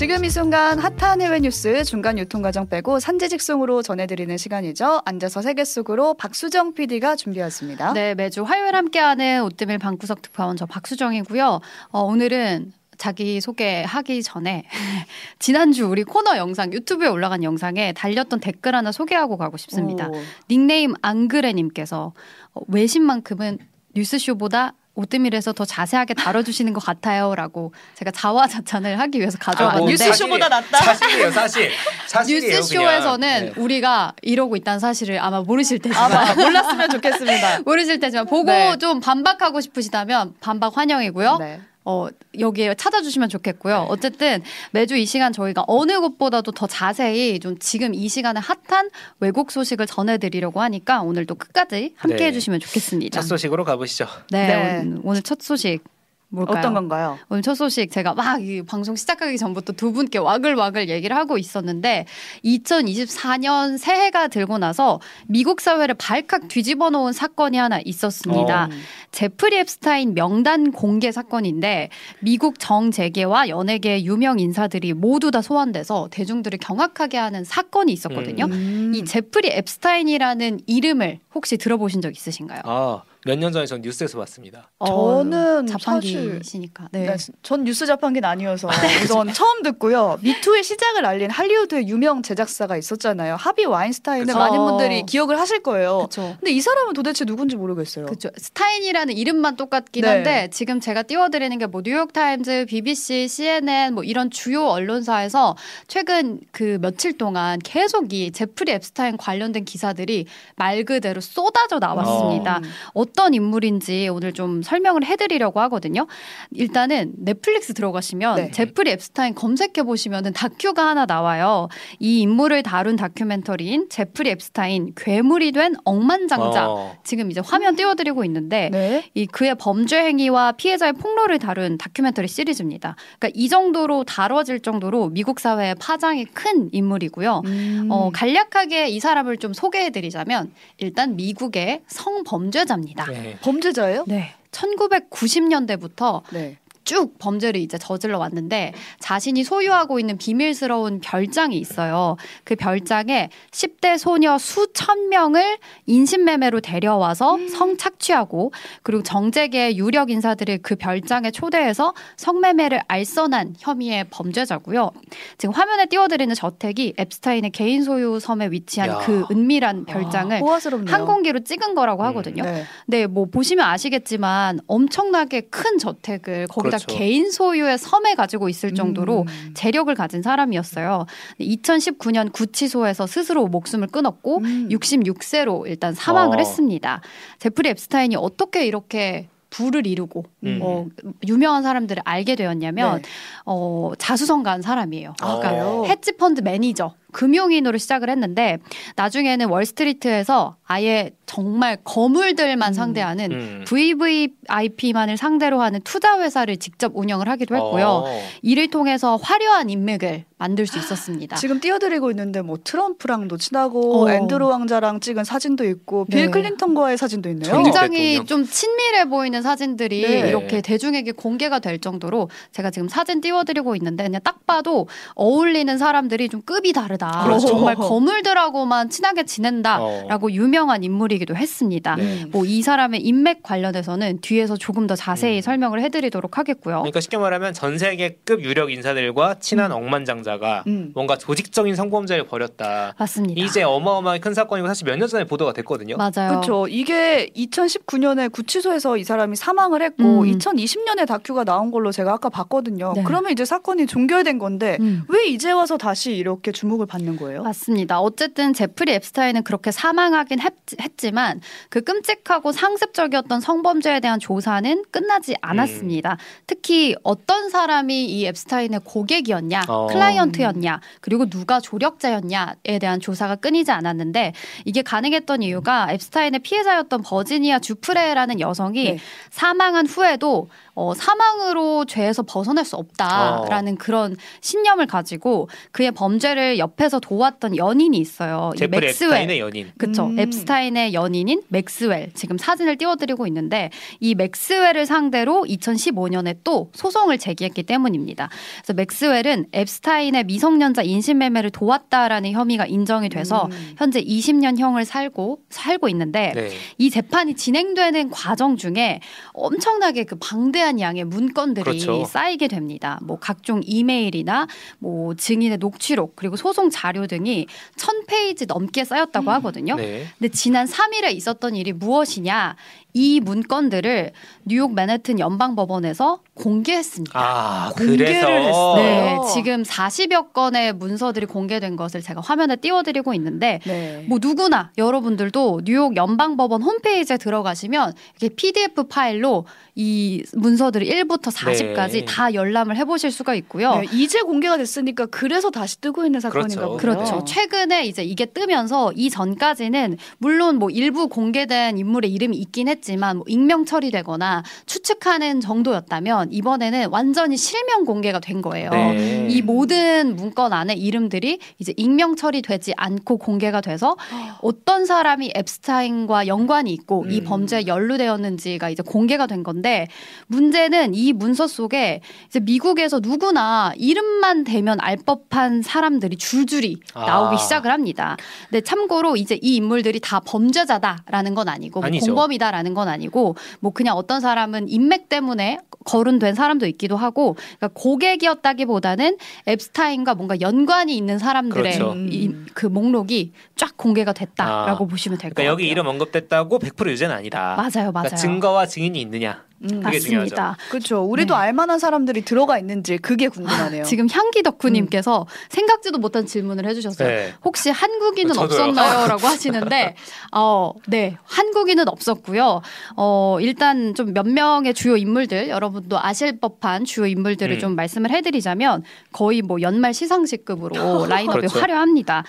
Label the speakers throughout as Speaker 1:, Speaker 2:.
Speaker 1: 지금 이 순간 핫한 해외 뉴스 중간 유통 과정 빼고 산지직송으로 전해드리는 시간이죠. 앉아서 세계 속으로 박수정 PD가 준비했습니다.
Speaker 2: 네, 매주 화요일 함께하는 오뜨밀 방구석 특파원 저 박수정이고요. 어, 오늘은 자기 소개하기 전에 지난주 우리 코너 영상 유튜브에 올라간 영상에 달렸던 댓글 하나 소개하고 가고 싶습니다.
Speaker 1: 오.
Speaker 2: 닉네임 앙그레님께서 어, 외신만큼은 뉴스쇼보다 오뜨밀에서 더 자세하게 다뤄주시는 것 같아요라고 제가 자화자찬을 하기 위해서
Speaker 1: 아,
Speaker 2: 가져왔는데
Speaker 1: 뉴스쇼보다 낫다.
Speaker 3: 사실이에요, 사실. 사실이에요,
Speaker 2: 뉴스쇼에서는
Speaker 3: 그냥. 네.
Speaker 2: 우리가 이러고 있다는 사실을 아마 모르실 테지만
Speaker 1: 아마 몰랐으면 좋겠습니다.
Speaker 2: 모르실 테지만 보고
Speaker 1: 네.
Speaker 2: 좀 반박하고 싶으시다면 반박 환영이고요.
Speaker 1: 네.
Speaker 2: 어, 여기에 찾아주시면 좋겠고요. 어쨌든 매주 이 시간 저희가 어느 곳보다도 더 자세히 좀 지금 이 시간에 핫한 외국 소식을 전해드리려고 하니까 오늘도 끝까지 함께
Speaker 3: 네.
Speaker 2: 해주시면 좋겠습니다.
Speaker 3: 첫 소식으로 가보시죠.
Speaker 2: 네,
Speaker 1: 네.
Speaker 2: 오늘, 오늘 첫 소식 뭘까요?
Speaker 1: 어떤 건가요?
Speaker 2: 오늘 첫 소식 제가 막 이 방송 시작하기 전부터 두 분께 와글와글 얘기를 하고 있었는데 2024년 새해가 들고 나서 미국 사회를 발칵 뒤집어 놓은 사건이 하나 있었습니다.
Speaker 3: 어.
Speaker 2: 제프리 앱스타인 명단 공개 사건인데 미국 정재계와 연예계 유명 인사들이 모두 다 소환돼서 대중들을 경악하게 하는 사건이 있었거든요.
Speaker 1: 음.
Speaker 2: 이 제프리 앱스타인이라는 이름을 혹시 들어보신 적 있으신가요?
Speaker 3: 아, 몇 년 전에 전 뉴스에서 봤습니다.
Speaker 1: 저는
Speaker 2: 어, 자판기시니까. 네.
Speaker 1: 네, 전 뉴스 자판기는 아니어서 우선 처음 듣고요. 미투의 시작을 알린 할리우드의 유명 제작사가 있었잖아요. 하비 와인스타인을
Speaker 3: 그쵸.
Speaker 1: 많은
Speaker 2: 어.
Speaker 1: 분들이 기억을 하실 거예요.
Speaker 2: 그렇죠.
Speaker 1: 근데 이 사람은 도대체 누군지 모르겠어요.
Speaker 2: 그렇죠. 스타인이라는 이름만 똑같긴
Speaker 1: 네.
Speaker 2: 한데 지금 제가 띄워드리는 게 뭐 뉴욕 타임즈, BBC, CNN 뭐 이런 주요 언론사에서 최근 그 며칠 동안 계속 이 제프리 엡스타인 관련된 기사들이 말 그대로 쏟아져 나왔습니다.
Speaker 1: 음.
Speaker 2: 어떤 인물인지 오늘 좀 설명을 해드리려고 하거든요. 일단은 넷플릭스 들어가시면
Speaker 1: 네.
Speaker 2: 제프리 앱스타인 검색해 보시면은 다큐가 하나 나와요. 이 인물을 다룬 다큐멘터리인 제프리 앱스타인 괴물이 된 억만장자.
Speaker 3: 어.
Speaker 2: 지금 이제 화면 띄워드리고 있는데
Speaker 1: 네.
Speaker 2: 이 그의 범죄 행위와 피해자의 폭로를 다룬 다큐멘터리 시리즈입니다. 그러니까 이 정도로 다뤄질 정도로 미국 사회에 파장이 큰 인물이고요.
Speaker 1: 음.
Speaker 2: 어, 간략하게 이 사람을 좀 소개해드리자면 일단 미국의 성범죄자입니다.
Speaker 3: 네.
Speaker 1: 범죄자예요?
Speaker 2: 네. 1990년대부터
Speaker 1: 네.
Speaker 2: 쭉 범죄를 이제 저질러 왔는데 자신이 소유하고 있는 비밀스러운 별장이 있어요. 그 별장에 10대 소녀 수천 명을 인신매매로 데려와서 성착취하고 그리고 정재계 유력 인사들을 그 별장에 초대해서 성매매를 알선한 혐의의 범죄자고요. 지금 화면에 띄워드리는 저택이 앱스타인의 개인 소유 섬에 위치한
Speaker 3: 야.
Speaker 2: 그 은밀한 별장을
Speaker 1: 아.
Speaker 2: 항공기로 찍은 거라고 하거든요.
Speaker 1: 네.
Speaker 2: 네, 뭐 보시면 아시겠지만 엄청나게 큰 저택을 거기다
Speaker 3: 그렇죠.
Speaker 2: 개인 소유의 섬에 가지고 있을 정도로
Speaker 1: 음.
Speaker 2: 재력을 가진 사람이었어요. 2019년 구치소에서 스스로 목숨을 끊었고
Speaker 1: 음.
Speaker 2: 66세로 일단 사망을
Speaker 3: 어.
Speaker 2: 했습니다. 제프리 앱스타인이 어떻게 이렇게 부를 이루고
Speaker 3: 음.
Speaker 2: 어, 유명한 사람들을 알게 되었냐면
Speaker 1: 네.
Speaker 2: 어, 자수성가한 사람이에요.
Speaker 1: 아,
Speaker 2: 그러니까
Speaker 1: 그래요?
Speaker 2: 헤지펀드 매니저, 금융인으로 시작을 했는데 나중에는 월스트리트에서 아예 정말 거물들만
Speaker 1: 음.
Speaker 2: 상대하는
Speaker 3: 음.
Speaker 2: VVIP만을 상대로 하는 투자 회사를 직접 운영을 하기도 했고요.
Speaker 3: 어.
Speaker 2: 이를 통해서 화려한 인맥을 만들 수 있었습니다.
Speaker 1: 지금 띄워드리고 있는데 뭐 트럼프랑도 친하고
Speaker 2: 어.
Speaker 1: 앤드루 왕자랑 찍은 사진도 있고 빌
Speaker 2: 네.
Speaker 1: 클린턴과의 사진도 있네요.
Speaker 2: 굉장히. 좀 친밀해 보이는 사진들이
Speaker 1: 네.
Speaker 2: 이렇게 대중에게 공개가 될 정도로 제가 지금 사진 띄워드리고 있는데 그냥 딱 봐도 어울리는 사람들이 좀 급이 다르다.
Speaker 3: 그렇죠.
Speaker 2: 정말 거물들하고만 친하게 지낸다라고
Speaker 3: 어.
Speaker 2: 유명한 인물이기도 했습니다.
Speaker 3: 네.
Speaker 2: 뭐이 사람의 인맥 관련해서는 뒤에서 조금 더 자세히
Speaker 3: 음.
Speaker 2: 설명을 해드리도록 하겠고요.
Speaker 3: 그러니까 쉽게 말하면 전 세계급 유력 인사들과 친한 억만장자가
Speaker 1: 음.
Speaker 3: 뭔가 조직적인 성범죄를 벌였다.
Speaker 2: 맞습니다.
Speaker 3: 이제 어마어마하게 큰 사건이고 사실 몇 년 전에 보도가 됐거든요.
Speaker 2: 맞아요.
Speaker 1: 그렇죠. 이게 2019년에 구치소에서 이 사람이 사망을 했고
Speaker 2: 음.
Speaker 1: 2020년에 다큐가 나온 걸로 제가 아까 봤거든요.
Speaker 2: 네.
Speaker 1: 그러면 이제 사건이 종결된 건데
Speaker 2: 음.
Speaker 1: 왜 이제 와서 다시 이렇게 주목을 받는 거예요?
Speaker 2: 맞습니다. 어쨌든 제프리 앱스타인은 그렇게 사망하긴 했, 지만 그 끔찍하고 상습적이었던 성범죄에 대한 조사는 끝나지 않았습니다. 특히 어떤 사람이 이 앱스타인의 고객이었냐,
Speaker 3: 어.
Speaker 2: 클라이언트였냐, 그리고 누가 조력자였냐에 대한 조사가 끊이지 않았는데 이게 가능했던 이유가 앱스타인의 피해자였던 버지니아 주프레라는 여성이
Speaker 1: 네.
Speaker 2: 사망한 후에도 어, 사망으로 죄에서 벗어날 수 없다라는 그런 신념을 가지고 그의 범죄를 옆에서 도왔던 연인이 있어요. 이 맥스웰.
Speaker 3: 앱스타인의 연인.
Speaker 2: 그쵸.
Speaker 1: 음.
Speaker 2: 앱스타인의 연인인 맥스웰. 지금 사진을 띄워드리고 있는데 이 맥스웰을 상대로 2015년에 또 소송을 제기했기 때문입니다. 그래서 맥스웰은 앱스타인의 미성년자 인신매매를 도왔다라는 혐의가 인정이 돼서
Speaker 1: 음.
Speaker 2: 현재 20년형을 살고 살고 있는데
Speaker 3: 네.
Speaker 2: 이 재판이 진행되는 과정 중에 엄청나게 그 방대한 양의 문건들이
Speaker 3: 그렇죠.
Speaker 2: 쌓이게 됩니다. 뭐 각종 이메일이나 뭐 증인의 녹취록 그리고 소송 자료 등이 천 페이지 넘게 쌓였다고 하거든요.
Speaker 3: 네.
Speaker 2: 근데 지난 3일에 있었던 일이 무엇이냐? 이 문건들을 뉴욕 맨해튼 연방 법원에서 공개했습니다.
Speaker 3: 아,
Speaker 1: 공개를
Speaker 3: 그래서
Speaker 1: 했어요.
Speaker 2: 네,
Speaker 1: 어.
Speaker 2: 지금 40여 건의 문서들이 공개된 것을 제가 화면에 띄워드리고 있는데
Speaker 1: 네.
Speaker 2: 뭐 누구나 여러분들도 뉴욕 연방 법원 홈페이지에 들어가시면 이렇게 PDF 파일로 이 문서들을 1부터 40까지
Speaker 3: 네.
Speaker 2: 다 열람을 해보실 수가 있고요.
Speaker 1: 네, 이제 공개가 됐으니까 그래서 다시 뜨고 있는 사건인가
Speaker 3: 그렇죠.
Speaker 2: 그렇죠. 최근에 이제 이게 뜨면서 이 전까지는 물론 뭐 일부 공개된 인물의 이름이 있긴 했 지만 뭐 익명 처리되거나 추측하는 정도였다면 이번에는 완전히 실명 공개가 된 거예요.
Speaker 3: 네.
Speaker 2: 이 모든 문건 안에 이름들이 이제 익명 처리되지 않고 공개가 돼서 어떤 사람이 앱스타인과 연관이 있고 이
Speaker 3: 음.
Speaker 2: 범죄에 연루되었는지가 이제 공개가 된 건데 문제는 이 문서 속에 이제 미국에서 누구나 이름만 대면 알 법한 사람들이 줄줄이
Speaker 3: 아.
Speaker 2: 나오기 시작을 합니다. 근데 참고로 이제 이 인물들이 다 범죄자다라는 건 아니고 뭐. 공범이다라는 건 아니고 뭐 그냥 어떤 사람은 인맥 때문에 거론된 사람도 있기도 하고 그러니까 고객이었다기보다는 앱스타인과 뭔가 연관이 있는 사람들의
Speaker 3: 그렇죠.
Speaker 2: 이, 그 목록이 쫙 공개가 됐다라고
Speaker 3: 아.
Speaker 2: 보시면 될것
Speaker 3: 그러니까
Speaker 2: 같아요.
Speaker 3: 여기 이름 언급됐다고 100% 유죄는 아니다.
Speaker 2: 맞아요, 맞아요.
Speaker 3: 그러니까 증거와 증인이 있느냐.
Speaker 1: 음.
Speaker 2: 맞습니다.
Speaker 1: 그렇죠. 우리도
Speaker 2: 네.
Speaker 1: 알만한 사람들이 들어가 있는지 그게 궁금하네요.
Speaker 2: 지금 향기 덕후님께서 생각지도 못한 질문을 해주셨어요.
Speaker 3: 네.
Speaker 2: 혹시 한국인은
Speaker 3: 저도요.
Speaker 2: 없었나요?라고 하시는데, 어, 네, 한국인은 없었고요. 어, 일단 좀 몇 명의 주요 인물들, 여러분도 아실 법한 주요 인물들을
Speaker 3: 음.
Speaker 2: 좀 말씀을 해드리자면 거의 뭐 연말 시상식급으로 라인업이
Speaker 3: 그렇죠.
Speaker 2: 화려합니다.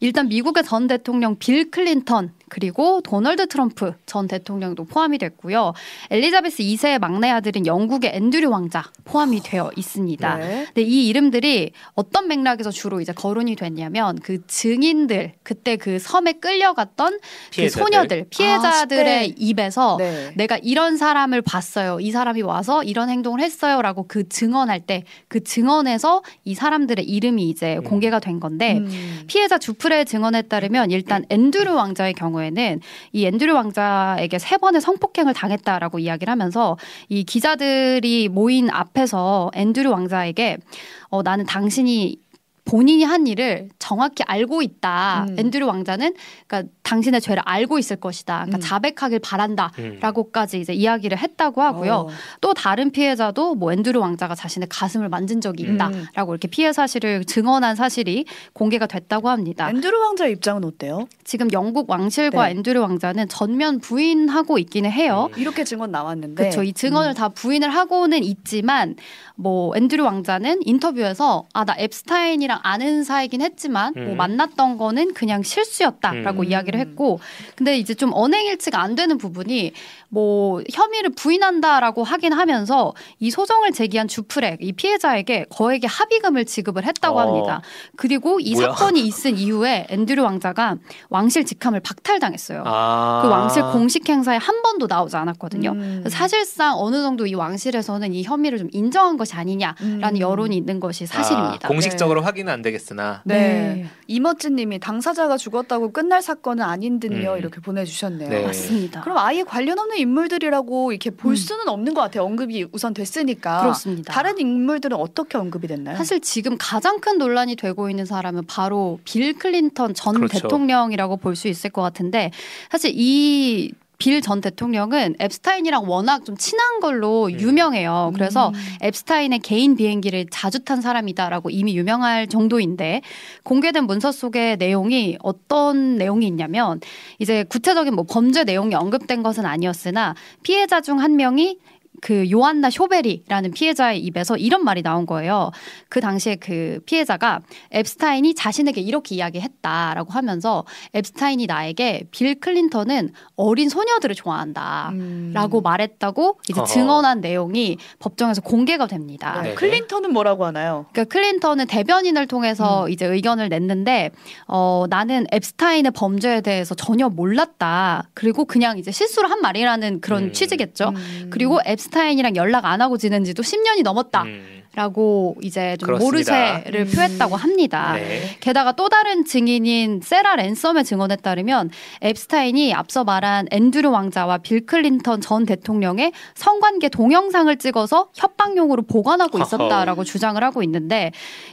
Speaker 2: 일단 미국의 전 대통령 빌 클린턴 그리고 도널드 트럼프 전 대통령도 포함이 됐고요. 엘리자베스 2세의 막내 아들인 영국의 앤드류 왕자 포함이 되어 있습니다.
Speaker 1: 네.
Speaker 2: 근데 이 이름들이 어떤 맥락에서 주로 이제 거론이 됐냐면 그 증인들 그때 그 섬에 끌려갔던 그
Speaker 3: 피해자들.
Speaker 2: 소녀들 피해자들의
Speaker 1: 아, 10대.
Speaker 2: 입에서
Speaker 1: 네.
Speaker 2: 내가 이런 사람을 봤어요. 이 사람이 와서 이런 행동을 했어요라고 그 증언할 때 그 증언에서 이 사람들의 이름이 이제
Speaker 3: 음.
Speaker 2: 공개가 된 건데
Speaker 1: 음.
Speaker 2: 피해자 주프레의 증언에 따르면 일단 앤드류 왕자의 경우 에는 이 앤드류 왕자에게 세 번의 성폭행을 당했다라고 이야기를 하면서 이 기자들이 모인 앞에서 앤드류 왕자에게 어, 나는 당신이 본인이 한 일을 정확히 알고 있다.
Speaker 1: 음.
Speaker 2: 앤드류 왕자는 그러니까 당신의 죄를 알고 있을 것이다. 그러니까
Speaker 1: 음.
Speaker 2: 자백하길 바란다.
Speaker 3: 음.
Speaker 2: 라고까지 이제 이야기를 했다고 하고요.
Speaker 1: 어.
Speaker 2: 또 다른 피해자도 뭐 앤드류 왕자가 자신의 가슴을 만진 적이
Speaker 1: 음.
Speaker 2: 있다라고 이렇게 피해 사실을 증언한 사실이 공개가 됐다고 합니다.
Speaker 1: 앤드루 왕자 입장은 어때요?
Speaker 2: 지금 영국 왕실과
Speaker 1: 네.
Speaker 2: 앤드류 왕자는 전면 부인하고 있기는 해요.
Speaker 3: 음.
Speaker 1: 이렇게 증언 나왔는데
Speaker 2: 그렇죠. 이 증언을
Speaker 1: 음.
Speaker 2: 다 부인을 하고는 있지만 뭐 앤드류 왕자는 인터뷰에서 아 나 앱스타인이랑 아는 사이긴 했지만 뭐
Speaker 3: 음.
Speaker 2: 만났던 거는 그냥 실수였다라고
Speaker 1: 음.
Speaker 2: 이야기를 했고 근데 이제 좀 언행일치가 안 되는 부분이 뭐 혐의를 부인한다라고 하긴 하면서 이 소송을 제기한 주프렉 이 피해자에게 거액의 합의금을 지급을 했다고
Speaker 3: 어.
Speaker 2: 합니다. 그리고 이
Speaker 3: 뭐야?
Speaker 2: 사건이 있은 이후에 앤드류 왕자가 왕실 직함을 박탈당했어요.
Speaker 3: 아.
Speaker 2: 그 왕실 공식 행사에 한 번도 나오지 않았거든요.
Speaker 1: 음.
Speaker 2: 사실상 어느 정도 이 왕실에서는 이 혐의를 좀 인정한 것이 아니냐라는
Speaker 1: 음.
Speaker 2: 여론이 있는 것이 사실입니다.
Speaker 3: 아, 공식적으로 확인은 안 되겠으나
Speaker 1: 네. 이머찌님이 당사자가 죽었다고 끝날 사건은 아닌 듯요
Speaker 3: 음.
Speaker 1: 이렇게 보내주셨네요.
Speaker 3: 네.
Speaker 2: 맞습니다.
Speaker 1: 그럼 아예 관련 없는 인물들이라고 이렇게 볼
Speaker 2: 음.
Speaker 1: 수는 없는 것 같아요. 언급이 우선 됐으니까.
Speaker 2: 그렇습니다.
Speaker 1: 다른 인물들은 어떻게 언급이 됐나요?
Speaker 2: 사실 지금 가장 큰 논란이 되고 있는 사람은 바로 빌 클린턴 전
Speaker 3: 그렇죠.
Speaker 2: 대통령이라고 볼 수 있을 것 같은데 사실 이 빌 전 대통령은 앱스타인이랑 워낙 좀 친한 걸로
Speaker 3: 음.
Speaker 2: 유명해요. 그래서
Speaker 1: 음.
Speaker 2: 앱스타인의 개인 비행기를 자주 탄 사람이다라고 이미 유명할 정도인데 공개된 문서 속의 내용이 어떤 내용이 있냐면 이제 구체적인 뭐 범죄 내용이 언급된 것은 아니었으나 피해자 중 한 명이 그 요한나 쇼베리라는 피해자의 입에서 이런 말이 나온 거예요. 그 당시에 그 피해자가 앱스타인이 자신에게 이렇게 이야기했다라고 하면서 앱스타인이 나에게 빌 클린턴은 어린 소녀들을 좋아한다.
Speaker 1: 음.
Speaker 2: 라고 말했다고 이제
Speaker 3: 어허.
Speaker 2: 증언한 내용이 법정에서 공개가 됩니다.
Speaker 1: 네.
Speaker 3: 네.
Speaker 1: 클린턴은 뭐라고 하나요?
Speaker 2: 그러니까 클린턴은 대변인을 통해서
Speaker 1: 음.
Speaker 2: 이제 의견을 냈는데 어 나는 앱스타인의 범죄에 대해서 전혀 몰랐다. 그리고 그냥 이제 실수로 한 말이라는 그런
Speaker 3: 음.
Speaker 2: 취지겠죠.
Speaker 1: 음.
Speaker 2: 그리고 앱스 타인이랑 연락 안 하고 지낸 지도 10년이 넘었다.
Speaker 3: 음.
Speaker 2: 라고 이제 좀
Speaker 3: 그렇습니다.
Speaker 2: 모르쇠를
Speaker 1: 음.
Speaker 2: 표했다고 합니다.
Speaker 3: 네.
Speaker 2: 게다가 또 다른 증인인 세라 랜섬의 증언에 따르면 앱스타인이 앞서 말한 앤드류 왕자와 빌 클린턴 전 대통령의 성관계 동영상을 찍어서 협박용으로 보관하고 있었다라고 주장을 하고 있는데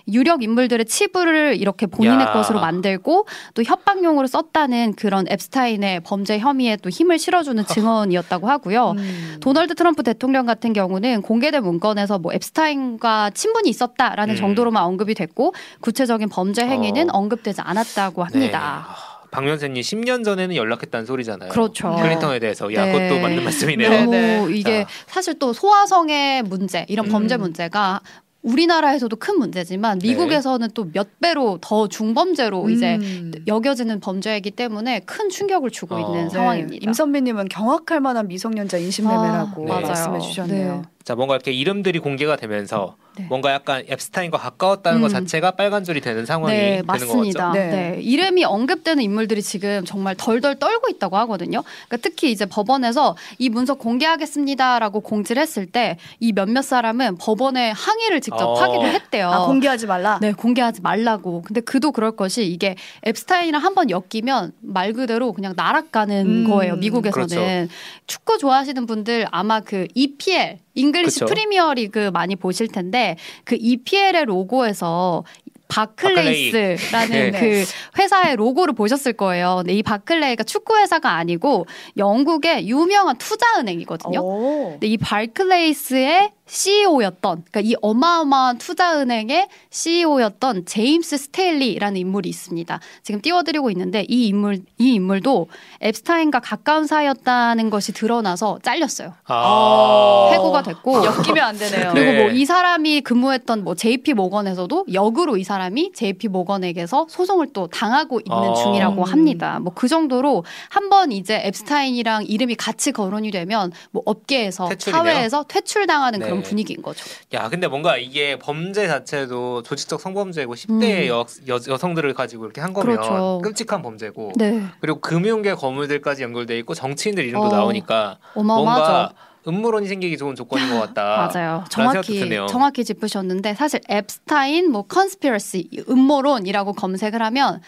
Speaker 2: 유력 인물들의 치부를 이렇게 본인의
Speaker 3: 야.
Speaker 2: 것으로 만들고 또 협박용으로 썼다는 그런 앱스타인의 범죄 혐의에 또 힘을 실어주는 증언이었다고 하고요.
Speaker 1: 음.
Speaker 2: 도널드 트럼프 대통령 같은 경우는 공개된 문건에서 뭐 앱스타인과 친분이 있었다라는
Speaker 3: 음.
Speaker 2: 정도로만 언급이 됐고 구체적인 범죄 행위는
Speaker 3: 어.
Speaker 2: 언급되지 않았다고 합니다.
Speaker 3: 네. 박 연세님 10년 전에는 연락했다는 소리잖아요.
Speaker 2: 그렇죠.
Speaker 3: 클린턴에 대해서 야
Speaker 2: 네.
Speaker 3: 그것도 맞는 말씀이네요.
Speaker 1: 네,
Speaker 2: 너무
Speaker 1: 네.
Speaker 2: 이게
Speaker 3: 자.
Speaker 2: 사실 또 소아성의 문제 이런
Speaker 3: 음.
Speaker 2: 범죄 문제가 우리나라에서도 큰 문제지만
Speaker 3: 네.
Speaker 2: 미국에서는 또몇 배로 더 중범죄로 이제
Speaker 1: 음.
Speaker 2: 여겨지는 범죄이기 때문에 큰 충격을 주고
Speaker 3: 어.
Speaker 2: 있는
Speaker 3: 네.
Speaker 2: 상황입니다.
Speaker 1: 임 선배님은 경악할 만한 미성년자 인신매매라고
Speaker 3: 아, 네.
Speaker 1: 말씀해. 주셨네요.
Speaker 2: 네.
Speaker 3: 자 뭔가 이렇게 이름들이 공개가 되면서
Speaker 2: 네.
Speaker 3: 뭔가 약간 앱스타인과 가까웠다는 것
Speaker 2: 음.
Speaker 3: 자체가 빨간 줄이 되는 상황이
Speaker 2: 네,
Speaker 3: 되는
Speaker 2: 맞습니다.
Speaker 3: 거죠.
Speaker 1: 네.
Speaker 2: 네. 이름이 언급되는 인물들이 지금 정말 덜덜 떨고 있다고 하거든요. 그러니까 특히 이제 법원에서 이 문서 공개하겠습니다라고 공지를 했을 때 이 몇몇 사람은 법원에 항의를 직접
Speaker 3: 어.
Speaker 2: 하기로 했대요.
Speaker 1: 아 공개하지 말라.
Speaker 2: 네, 공개하지 말라고. 근데 그도 그럴 것이 이게 앱스타인이랑 한번 엮이면 말 그대로 그냥 날아가는
Speaker 1: 음,
Speaker 2: 거예요. 미국에서는.
Speaker 3: 그렇죠.
Speaker 2: 축구 좋아하시는 분들 아마 그 EPL 잉글리시
Speaker 3: 그쵸.
Speaker 2: 프리미어 리그 많이 보실 텐데 그 EPL의 로고에서 바클레이스라는
Speaker 1: 네.
Speaker 2: 그 회사의 로고를 보셨을 거예요. 근데 이 바클레이가 축구 회사가 아니고 영국의 유명한 투자 은행이거든요.
Speaker 1: 오.
Speaker 2: 근데 이 바클레이스의 CEO였던 그러니까 이 어마어마한 투자은행의 CEO였던 제임스 스테일리라는 인물이 있습니다. 지금 띄워드리고 있는데 이 인물 이 인물도 앱스타인과 가까운 사이였다는 것이 드러나서 잘렸어요.
Speaker 3: 아.
Speaker 2: 해고가 됐고
Speaker 1: 엮이면 안 되네요.
Speaker 2: 그리고
Speaker 3: 네.
Speaker 2: 뭐이 사람이 근무했던 뭐 JP 모건에서도 역으로 이 사람이 JP 모건에게서 소송을 또 당하고 있는
Speaker 3: 아.
Speaker 2: 중이라고
Speaker 1: 음.
Speaker 2: 합니다. 뭐 그 정도로 한 번 이제 앱스타인이랑 이름이 같이 거론이 되면 뭐 업계에서
Speaker 3: 퇴출이네요.
Speaker 2: 사회에서 퇴출당하는
Speaker 3: 네.
Speaker 2: 그런 분위기인 거죠.
Speaker 3: 야 근데 뭔가 이게 범죄 자체도 조직적 성범죄고 10대
Speaker 2: 음.
Speaker 3: 여, 여, 여 성들을 가지고 이렇게 한 거면
Speaker 2: 그렇죠.
Speaker 3: 끔찍한 범죄고
Speaker 2: 네,
Speaker 3: 그리고 금융계 거물들까지 연결돼 있고 정치인들 이름도
Speaker 2: 어,
Speaker 3: 나오니까
Speaker 2: 어마어마하죠.
Speaker 3: 뭔가 음모론이 생기기 좋은 조건인 것 같다.
Speaker 2: 맞아요. 정확히. 정확히 짚으셨는데 사실 앱스타인 뭐 컨스피러시 음모론이라고 검색을 하면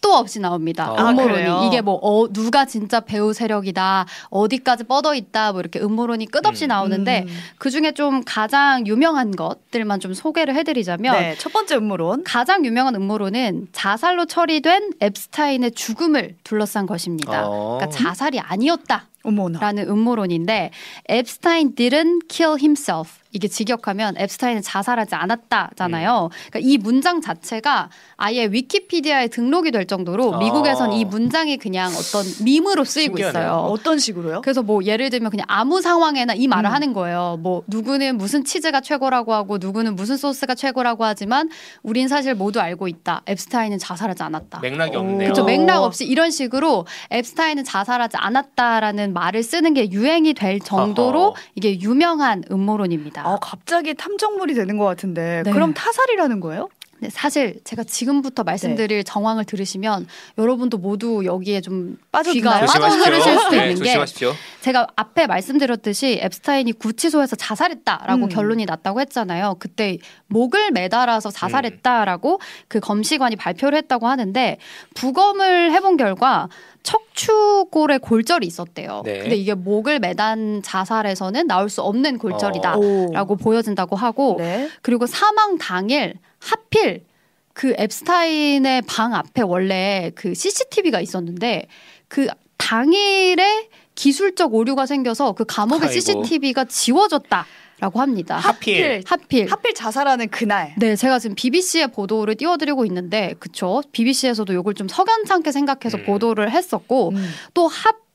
Speaker 2: 끝도 없이 나옵니다.
Speaker 3: 아,
Speaker 2: 음모론이
Speaker 1: 그래요?
Speaker 2: 이게 뭐 어, 누가 진짜 배우 세력이다 어디까지 뻗어 있다 뭐 이렇게 음모론이 끝없이
Speaker 3: 음.
Speaker 2: 나오는데
Speaker 1: 음.
Speaker 2: 그 중에 좀 가장 유명한 것들만 좀 소개를 해드리자면
Speaker 1: 네, 첫 번째 음모론.
Speaker 2: 가장 유명한 음모론은 자살로 처리된 앱스타인의 죽음을 둘러싼 것입니다.
Speaker 3: 어.
Speaker 2: 그러니까 자살이 아니었다.
Speaker 1: 어머나.
Speaker 2: 라는 음모론인데 앱스타인 didn't kill himself 이게 직역하면 앱스타인은 자살하지 않았다잖아요. 그러니까 이 문장 자체가 아예 위키피디아에 등록이 될 정도로
Speaker 3: 아.
Speaker 2: 미국에선 이 문장이 그냥 어떤 밈으로 쓰이고
Speaker 3: 신기하네요.
Speaker 2: 있어요.
Speaker 1: 어떤 식으로요?
Speaker 2: 그래서 뭐 예를 들면 그냥 아무 상황에나 이 말을
Speaker 1: 음.
Speaker 2: 하는 거예요. 뭐 누구는 무슨 치즈가 최고라고 하고 누구는 무슨 소스가 최고라고 하지만 우린 사실 모두 알고 있다. 앱스타인은 자살하지 않았다.
Speaker 3: 맥락이
Speaker 1: 오.
Speaker 3: 없네요.
Speaker 2: 그렇죠. 맥락 없이 이런 식으로 앱스타인은 자살하지 않았다라는 말을 쓰는 게 유행이 될 정도로
Speaker 3: 어허.
Speaker 2: 이게 유명한 음모론입니다.
Speaker 1: 아, 갑자기 탐정물이 되는 것 같은데
Speaker 2: 네.
Speaker 1: 그럼 타살이라는 거예요?
Speaker 2: 근데 사실 제가 지금부터 말씀드릴 정황을 들으시면 여러분도 모두 여기에 좀
Speaker 1: 빠져드나요?
Speaker 2: 빠져들으실 수도
Speaker 3: 네,
Speaker 2: 있는 게
Speaker 3: 조심하십시오.
Speaker 2: 제가 앞에 말씀드렸듯이 앱스타인이 구치소에서 자살했다라고
Speaker 1: 음.
Speaker 2: 결론이 났다고 했잖아요. 그때 목을 매달아서 자살했다라고 그 검시관이 발표를 했다고 하는데 부검을 해본 결과 척추골에 골절이 있었대요.
Speaker 3: 네.
Speaker 2: 근데 이게 목을 매단 자살에서는 나올 수 없는 골절이다.
Speaker 1: 오.
Speaker 2: 라고 보여진다고 하고
Speaker 1: 네.
Speaker 2: 그리고 사망 당일 하필 그 앱스타인의 방 앞에 원래 그 CCTV가 있었는데 그 당일에 기술적 오류가 생겨서 그 감옥의
Speaker 3: 아이고.
Speaker 2: CCTV가 지워졌다 라고 합니다.
Speaker 3: 하필.
Speaker 2: 하필.
Speaker 1: 하필 자살하는 그날.
Speaker 2: 네, 제가 지금 BBC의 보도를 띄워드리고 있는데, 그쵸? BBC에서도 이걸 좀 석연찮게 생각해서
Speaker 3: 음.
Speaker 2: 보도를 했었고,
Speaker 1: 음.
Speaker 2: 또 하필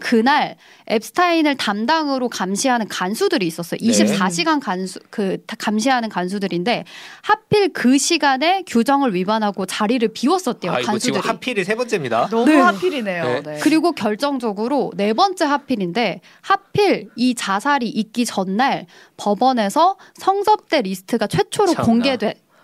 Speaker 2: 그날 앱스타인을 담당으로 감시하는 간수들이 있었어요.
Speaker 3: 네.
Speaker 2: 24시간 간수 그 다- 감시하는 간수들인데 하필 그 시간에 규정을 위반하고 자리를 비웠었대요.
Speaker 3: 아, 이거 지금
Speaker 2: 간수들이.
Speaker 3: 하필이 세 번째입니다.
Speaker 1: 너무
Speaker 2: 네.
Speaker 1: 하필이네요.
Speaker 3: 네.
Speaker 1: 네.
Speaker 2: 그리고 결정적으로 네 번째 하필인데 하필 이 자살이 있기 전날 법원에서 성접대 리스트가 최초로
Speaker 3: 참나.
Speaker 2: 공개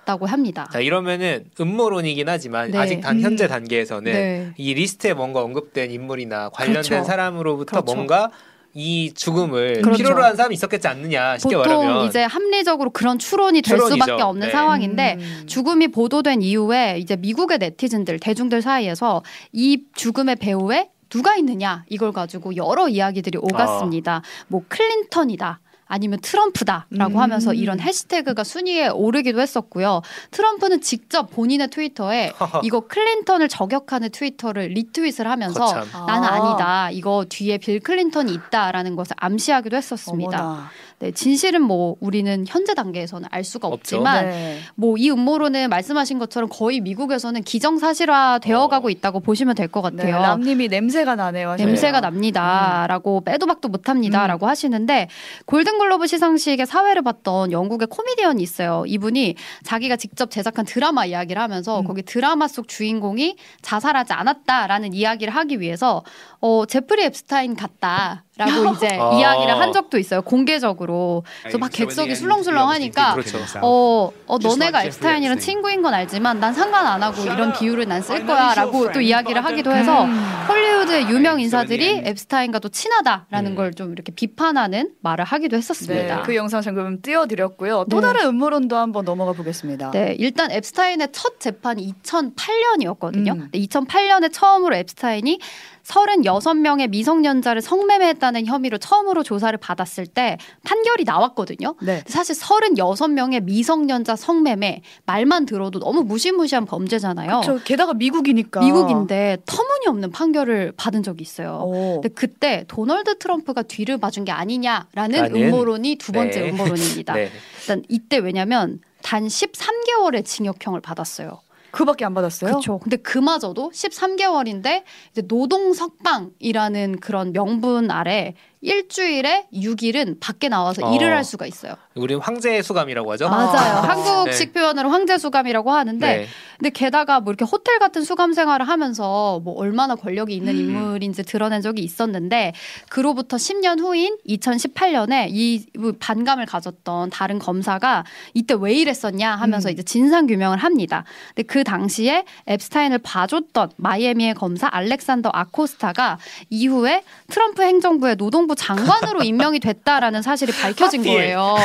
Speaker 2: 됐다고 합니다.
Speaker 3: 자 이러면은 음모론이긴 하지만
Speaker 2: 네.
Speaker 3: 아직 단 현재
Speaker 1: 음.
Speaker 3: 단계에서는
Speaker 2: 네.
Speaker 3: 이 리스트에 뭔가 언급된 인물이나 관련된
Speaker 2: 그렇죠.
Speaker 3: 사람으로부터
Speaker 2: 그렇죠.
Speaker 3: 뭔가 이 죽음을
Speaker 2: 그렇죠.
Speaker 3: 필요로 한 사람이 있었겠지 않느냐 쉽게
Speaker 2: 보통
Speaker 3: 말하면
Speaker 2: 이제 합리적으로 그런 추론이 될
Speaker 3: 추론이죠.
Speaker 2: 수밖에 없는
Speaker 3: 네.
Speaker 2: 상황인데
Speaker 1: 음.
Speaker 2: 죽음이 보도된 이후에 이제 미국의 네티즌들 대중들 사이에서 이 죽음의 배후에 누가 있느냐 이걸 가지고 여러 이야기들이 오갔습니다. 뭐 클린턴이다. 아니면 트럼프다라고
Speaker 1: 음.
Speaker 2: 하면서 이런 해시태그가 순위에 오르기도 했었고요. 트럼프는 직접 본인의 트위터에 이거 클린턴을 저격하는 트위터를 리트윗을 하면서
Speaker 3: 거참.
Speaker 2: 나는
Speaker 1: 아.
Speaker 2: 아니다. 이거 뒤에 빌 클린턴이 있다라는 것을 암시하기도 했었습니다.
Speaker 1: 어머나.
Speaker 2: 네, 진실은 뭐 우리는 현재 단계에서는 알 수가. 없지만
Speaker 1: 네.
Speaker 2: 뭐이 음모론은 말씀하신 것처럼 거의 미국에서는 기정사실화 되어가고
Speaker 3: 어.
Speaker 2: 있다고 보시면 될것
Speaker 1: 네,
Speaker 2: 같아요.
Speaker 1: 람님이 냄새가 나네요.
Speaker 2: 냄새가 납니다라고 빼도 박도 못합니다라고 하시는데 골든글로브 시상식에 사회를 봤던 영국의 코미디언이 있어요. 이분이 자기가 직접 제작한 드라마 이야기를 하면서
Speaker 1: 음.
Speaker 2: 거기 드라마 속 주인공이 자살하지 않았다라는 이야기를 하기 위해서 어 제프리 앱스타인 같다 라고 이제
Speaker 3: 아.
Speaker 2: 이야기를 한 적도 있어요. 공개적으로. 그래서 막 객석이 술렁술렁 하니까
Speaker 3: 그렇죠.
Speaker 2: 어, 어 너네가 앱스타인이랑 친구인 건 알지만 난 상관 안 하고 이런 비유를 난 쓸 거야라고 또 이야기를 하기도 해서
Speaker 1: 음.
Speaker 2: 헐리우드의 유명 인사들이 앱스타인과 또 친하다라는
Speaker 3: 음.
Speaker 2: 걸좀 이렇게 비판하는 말을 하기도
Speaker 1: 네,
Speaker 2: 했었습니다.
Speaker 1: 그 영상 잠금 띄워드렸고요. 또
Speaker 2: 네.
Speaker 1: 다른 음모론도 한번 넘어가 보겠습니다.
Speaker 2: 네, 일단 앱스타인의 첫 재판이 2008년이었거든요.
Speaker 1: 음.
Speaker 2: 2008년에 처음으로 앱스타인이 36명의 미성년자를 성매매했다는 혐의로 처음으로 조사를 받았을 때 판결이 나왔거든요.
Speaker 1: 네.
Speaker 2: 사실 36명의 미성년자 성매매 말만 들어도 너무 무시무시한 범죄잖아요.
Speaker 1: 저 게다가 미국이니까.
Speaker 2: 미국인데 터무니없는 판결을 받은 적이 있어요.
Speaker 1: 오.
Speaker 2: 근데 그때 도널드 트럼프가 뒤를 봐준 게 아니냐라는
Speaker 3: 라는,
Speaker 2: 음모론이 두 번째
Speaker 3: 네.
Speaker 2: 음모론입니다.
Speaker 3: 네.
Speaker 2: 일단 이때 왜냐면 단 13개월의 징역형을 받았어요.
Speaker 1: 그밖에 안 받았어요?
Speaker 2: 그렇죠. 근데 그마저도 13개월인데 이제 노동 석방이라는 그런 명분 아래 일주일에 6일은 밖에 나와서
Speaker 3: 어.
Speaker 2: 일을 할 수가 있어요.
Speaker 3: 우리는 황제의 수감이라고 하죠.
Speaker 2: 맞아요.
Speaker 1: 아.
Speaker 2: 한국식 표현으로 황제 수감이라고 하는데
Speaker 3: 네.
Speaker 2: 근데 게다가 뭐 이렇게 호텔 같은 수감 생활을 하면서 뭐 얼마나 권력이 있는
Speaker 3: 음.
Speaker 2: 인물인지 드러낸 적이 있었는데 그로부터 10년 후인 2018년에 이 반감을 가졌던 다른 검사가 이때 왜 이랬었냐 하면서
Speaker 1: 음.
Speaker 2: 이제 진상 규명을 합니다. 근데 그 당시에 앱스타인을 봐줬던 마이애미의 검사 알렉산더 아코스타가 이후에 트럼프 행정부의 노동부 장관으로 임명이 됐다라는 사실이 밝혀진
Speaker 3: 하필.
Speaker 2: 거예요.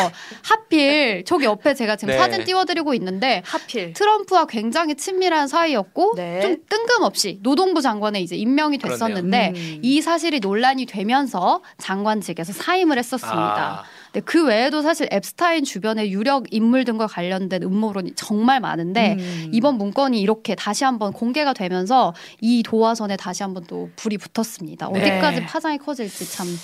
Speaker 2: 하필 저기 옆에 제가 지금
Speaker 3: 네.
Speaker 2: 사진 띄워드리고 있는데
Speaker 1: 하필.
Speaker 2: 트럼프와 굉장히 친밀한 사이였고
Speaker 1: 네.
Speaker 2: 좀 뜬금없이 노동부 장관에 이제 임명이 됐었는데
Speaker 1: 음.
Speaker 2: 이 사실이 논란이 되면서 장관직에서 사임을 했었습니다.
Speaker 3: 아,
Speaker 2: 그 외에도 사실 앱스타인 주변의 유력 인물 등과 관련된 음모론이 정말 많은데
Speaker 1: 음.
Speaker 2: 이번 문건이 이렇게 다시 한번 공개가 되면서 이 도화선에 다시 한번 또 불이 붙었습니다.
Speaker 3: 네.
Speaker 2: 어디까지 파장이 커질지 참, 참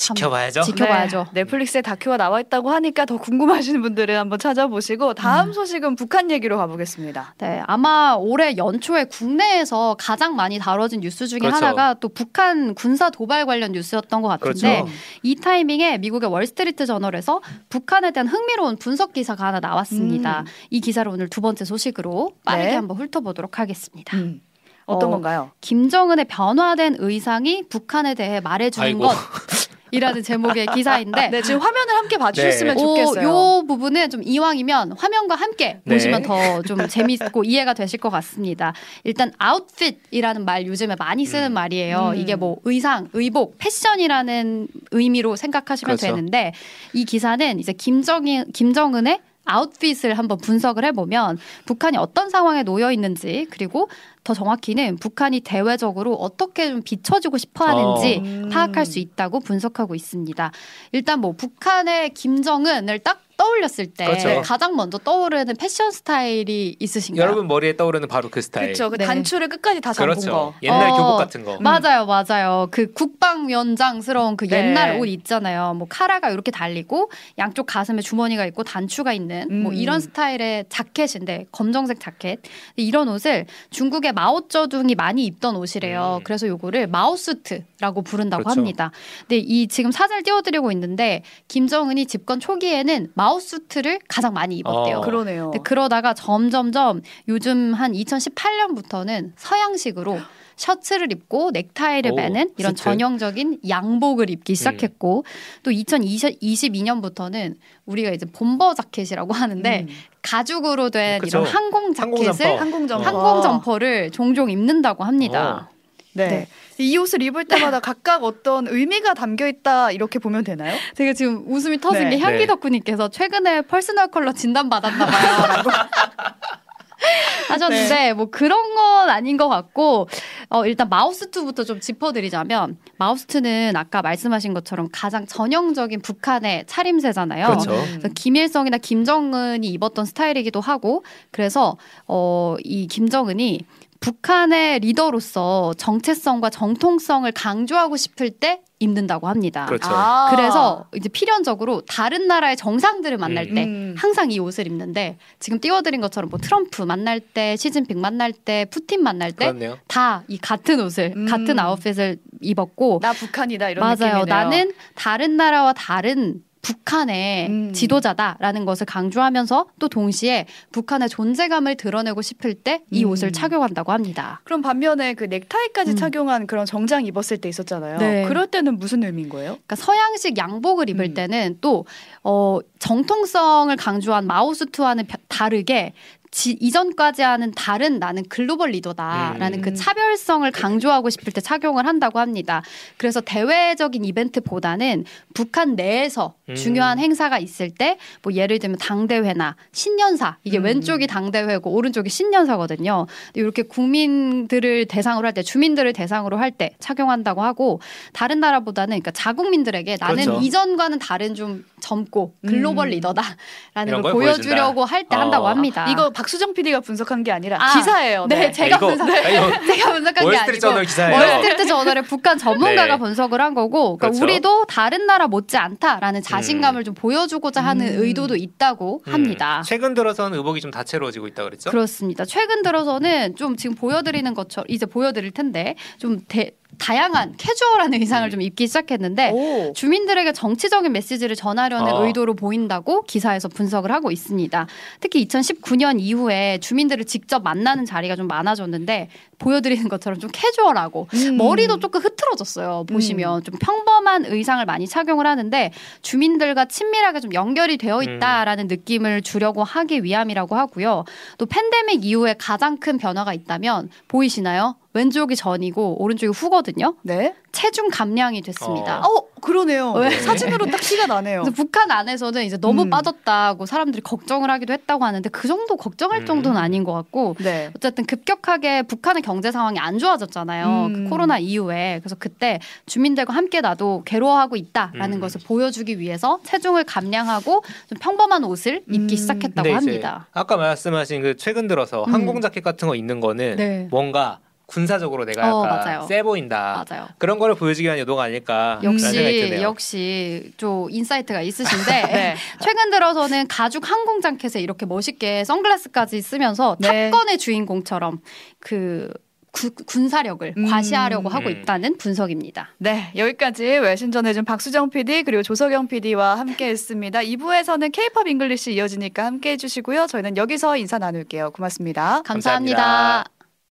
Speaker 3: 지켜봐야죠.
Speaker 2: 지- 지켜봐야죠.
Speaker 1: 네, 넷플릭스에 다큐가 나와 있다고 하니까 더 궁금하신 분들은 한번 찾아보시고 다음
Speaker 2: 음.
Speaker 1: 소식은 북한 얘기로 가보겠습니다.
Speaker 2: 네, 아마 올해 연초에 국내에서 가장 많이 다뤄진 뉴스 중에
Speaker 3: 그렇죠.
Speaker 2: 하나가 또 북한 군사 도발 관련 뉴스였던 것 같은데
Speaker 3: 그렇죠.
Speaker 2: 이 타이밍에 미국의 월스트리트 저널에서 북한에 대한 흥미로운 분석 기사가 하나 나왔습니다.
Speaker 1: 음.
Speaker 2: 이 기사를 오늘 두 번째 소식으로 빠르게
Speaker 1: 네.
Speaker 2: 한번 훑어보도록 하겠습니다.
Speaker 1: 음. 어떤
Speaker 2: 어,
Speaker 1: 건가요?
Speaker 2: 김정은의 변화된 의상이 북한에 대해 말해주는
Speaker 3: 아이고.
Speaker 2: 것. 이라는 제목의 기사인데
Speaker 1: 네, 지금 화면을 함께 봐주셨으면
Speaker 3: 네.
Speaker 2: 오,
Speaker 1: 좋겠어요.
Speaker 2: 요 부분은 좀 이왕이면 화면과 함께
Speaker 3: 네.
Speaker 2: 보시면 더 좀 재밌고 이해가 되실 것 같습니다. 일단 아웃핏이라는 말 요즘에 많이 쓰는
Speaker 3: 음.
Speaker 2: 말이에요.
Speaker 1: 음.
Speaker 2: 이게 뭐 의상, 의복, 패션이라는 의미로 생각하시면
Speaker 3: 그렇죠.
Speaker 2: 되는데 이 기사는 이제 김정인 김정은의 아웃핏을 한번 분석을 해보면 북한이 어떤 상황에 놓여 있는지 그리고 더 정확히는 북한이 대외적으로 어떻게 좀 비춰지고 싶어 하는지
Speaker 1: 어.
Speaker 2: 파악할 수 있다고 분석하고 있습니다. 일단 뭐 북한의 김정은을 딱 떠올렸을 때
Speaker 3: 그렇죠.
Speaker 2: 가장 먼저 떠오르는 패션 스타일이 있으신가요?
Speaker 3: 여러분 머리에 떠오르는 바로 그 스타일.
Speaker 1: 그렇죠. 그
Speaker 2: 네.
Speaker 1: 단추를 끝까지 다 잡은
Speaker 3: 그렇죠.
Speaker 1: 거.
Speaker 3: 옛날
Speaker 2: 어.
Speaker 3: 교복 같은 거.
Speaker 2: 맞아요, 맞아요. 그 국방위원장스러운 그
Speaker 1: 네.
Speaker 2: 옛날 옷 있잖아요. 뭐 카라가 이렇게 달리고 양쪽 가슴에 주머니가 있고 단추가 있는 뭐
Speaker 1: 음.
Speaker 2: 이런 스타일의 자켓인데 검정색 자켓 이런 옷을 중국의 마오쩌둥이 많이 입던 옷이래요.
Speaker 3: 음.
Speaker 2: 그래서 요거를 마오수트라고 부른다고
Speaker 3: 그렇죠.
Speaker 2: 합니다. 근데 이 지금 사진을 띄워드리고 있는데 김정은이 집권 초기에는 마오 수트를 가장 많이 입었대요.
Speaker 3: 어.
Speaker 1: 그러네요.
Speaker 2: 그러다가 점점점 요즘 한 2018년부터는 서양식으로 셔츠를 입고 넥타이를
Speaker 3: 오,
Speaker 2: 매는 이런
Speaker 3: 수트.
Speaker 2: 전형적인 양복을 입기 시작했고 또 2022년부터는 우리가 이제 bomber 자켓이라고 하는데
Speaker 1: 음.
Speaker 2: 가죽으로 된
Speaker 3: 그쵸.
Speaker 2: 이런 항공 자켓을.
Speaker 1: 항공 점퍼.
Speaker 2: 항공 점퍼를 종종 입는다고 합니다.
Speaker 1: 네.
Speaker 2: 네.
Speaker 1: 이 옷을 입을 때마다 각각 어떤 의미가 담겨 있다 이렇게 보면 되나요?
Speaker 2: 제가 지금 웃음이 터진
Speaker 1: 네.
Speaker 2: 게 향기
Speaker 3: 네.
Speaker 2: 덕후님께서 최근에 퍼스널 컬러 진단 받았나 봐요라고 하셨는데
Speaker 1: 네.
Speaker 2: 뭐 그런 건 아닌 것 같고 어, 일단 마오 수트부터 좀 짚어드리자면 마오 수트는 아까 말씀하신 것처럼 가장 전형적인 북한의 차림새잖아요.
Speaker 3: 그렇죠.
Speaker 2: 그래서 김일성이나 김정은이 입었던 스타일이기도 하고 그래서 어, 이 김정은이 북한의 리더로서 정체성과 정통성을 강조하고 싶을 때 입는다고 합니다.
Speaker 3: 그렇죠.
Speaker 1: 아.
Speaker 2: 그래서 이제 필연적으로 다른 나라의 정상들을 만날
Speaker 3: 음.
Speaker 2: 때
Speaker 1: 음.
Speaker 2: 항상 이 옷을 입는데 지금 띄워드린 것처럼 뭐 트럼프 만날 때 시진핑 만날 때 푸틴 만날 때. 다 이 같은 옷을
Speaker 1: 음.
Speaker 2: 같은 아웃핏을 입었고
Speaker 1: 나 북한이다 이런
Speaker 2: 맞아요.
Speaker 1: 느낌이네요.
Speaker 2: 나는 다른 나라와 다른 북한의
Speaker 1: 음.
Speaker 2: 지도자다라는 것을 강조하면서 또 동시에 북한의 존재감을 드러내고 싶을 때이
Speaker 1: 음.
Speaker 2: 옷을 착용한다고 합니다.
Speaker 1: 그럼 반면에 그 넥타이까지
Speaker 2: 음.
Speaker 1: 착용한 그런 정장 입었을 때 있었잖아요.
Speaker 2: 네.
Speaker 1: 그럴 때는 무슨 의미인 거예요?
Speaker 2: 그러니까 서양식 양복을 입을
Speaker 1: 음.
Speaker 2: 때는 또 어, 정통성을 강조한 마오수투와는 벼- 다르게 지, 이전까지 하는 다른 나는 글로벌 리더다라는
Speaker 1: 음.
Speaker 2: 그 차별성을 강조하고 싶을 때 착용을 한다고 합니다. 그래서 대외적인 이벤트보다는 북한 내에서
Speaker 3: 음.
Speaker 2: 중요한 행사가 있을 때 뭐 예를 들면 당대회나 신년사 이게
Speaker 1: 음.
Speaker 2: 왼쪽이 당대회고 오른쪽이 신년사거든요. 이렇게 국민들을 대상으로 할 때 주민들을 대상으로 할 때 착용한다고 하고 다른 나라보다는 그러니까 자국민들에게 나는
Speaker 3: 그렇죠.
Speaker 2: 이전과는 다른 좀 젊고 글로벌
Speaker 1: 음.
Speaker 2: 리더다라는 걸 보여주려고 할 때 한다고
Speaker 3: 어.
Speaker 2: 합니다.
Speaker 1: 이거 박수정 PD가 분석한 게 아니라
Speaker 2: 아,
Speaker 1: 기사예요.
Speaker 2: 네, 제가
Speaker 3: 이거-
Speaker 2: 분석
Speaker 3: 아, 이거
Speaker 2: 제가 분석한 게
Speaker 3: 저널
Speaker 2: 아니고
Speaker 3: 기사예요.
Speaker 2: 월스트리트 저널의 북한 전문가가
Speaker 3: 네.
Speaker 2: 분석을 한 거고 그러니까
Speaker 3: 그렇죠.
Speaker 2: 우리도 다른 나라 못지 않다라는 자신감을 좀 보여주고자 하는
Speaker 1: 음.
Speaker 2: 의도도 있다고
Speaker 3: 음,
Speaker 2: 합니다.
Speaker 3: 최근 들어서는 의복이 좀 다채로워지고 있다 그랬죠?
Speaker 2: 그렇습니다. 최근 들어서는 좀 지금 보여드리는 것처럼 이제 보여드릴 텐데 좀 대- 다양한 캐주얼한 의상을
Speaker 3: 음.
Speaker 2: 좀 입기 시작했는데
Speaker 1: 오.
Speaker 2: 주민들에게 정치적인 메시지를 전하려는
Speaker 3: 어.
Speaker 2: 의도로 보인다고 기사에서 분석을 하고 있습니다. 특히 2019년 이후에 주민들을 직접 만나는 자리가 좀 많아졌는데 보여드리는 것처럼 좀 캐주얼하고
Speaker 1: 음.
Speaker 2: 머리도 조금 흐트러졌어요. 보시면 좀 평범한 의상을 많이 착용을 하는데 주민들과 친밀하게 좀 연결이 되어 있다라는 느낌을 주려고 하기 위함이라고 하고요. 또 팬데믹 이후에 가장 큰 변화가 있다면 보이시나요? 왼쪽이 전이고 오른쪽이 후거든요.
Speaker 1: 네.
Speaker 2: 체중 감량이 됐습니다.
Speaker 1: 어, 그러네요.
Speaker 2: 왜?
Speaker 1: 사진으로 딱 티가 나네요.
Speaker 2: 북한 안에서는 이제 너무
Speaker 1: 음.
Speaker 2: 빠졌다고 사람들이 걱정을 하기도 했다고 하는데 그 정도 걱정할
Speaker 3: 음.
Speaker 2: 정도는 아닌 것 같고
Speaker 1: 네.
Speaker 2: 어쨌든 급격하게 북한의 경제 상황이 안 좋아졌잖아요.
Speaker 1: 음.
Speaker 2: 그 코로나 이후에 그래서 그때 주민들과 함께 나도 괴로워하고 있다라는
Speaker 3: 음.
Speaker 2: 것을 보여주기 위해서 체중을 감량하고 좀 평범한 옷을 입기
Speaker 1: 음.
Speaker 2: 시작했다고 합니다.
Speaker 3: 아까 말씀하신 그 최근 들어서
Speaker 2: 음.
Speaker 3: 항공 자켓 같은 거 입는 거는
Speaker 2: 네.
Speaker 3: 뭔가 군사적으로 내가
Speaker 2: 어,
Speaker 3: 약간
Speaker 2: 맞아요.
Speaker 3: 세 보인다.
Speaker 2: 맞아요.
Speaker 3: 그런 거를 보여주기 위한 의도가 아닐까
Speaker 2: 역시. 역시 좀 인사이트가 있으신데
Speaker 1: 네.
Speaker 2: 최근 들어서는 가죽 항공 자켓에 이렇게 멋있게 선글라스까지 쓰면서
Speaker 1: 네.
Speaker 2: 탑건의 주인공처럼 그 구- 군사력을
Speaker 1: 음.
Speaker 2: 과시하려고 하고
Speaker 3: 음.
Speaker 2: 있다는 분석입니다.
Speaker 1: 네, 여기까지 외신 전해준 박수정 PD 그리고 조석영 PD와 함께했습니다. 2부에서는 K-팝 English 이어지니까 함께해 주시고요. 저희는 여기서 인사 나눌게요. 고맙습니다.
Speaker 2: 감사합니다.
Speaker 3: 감사합니다.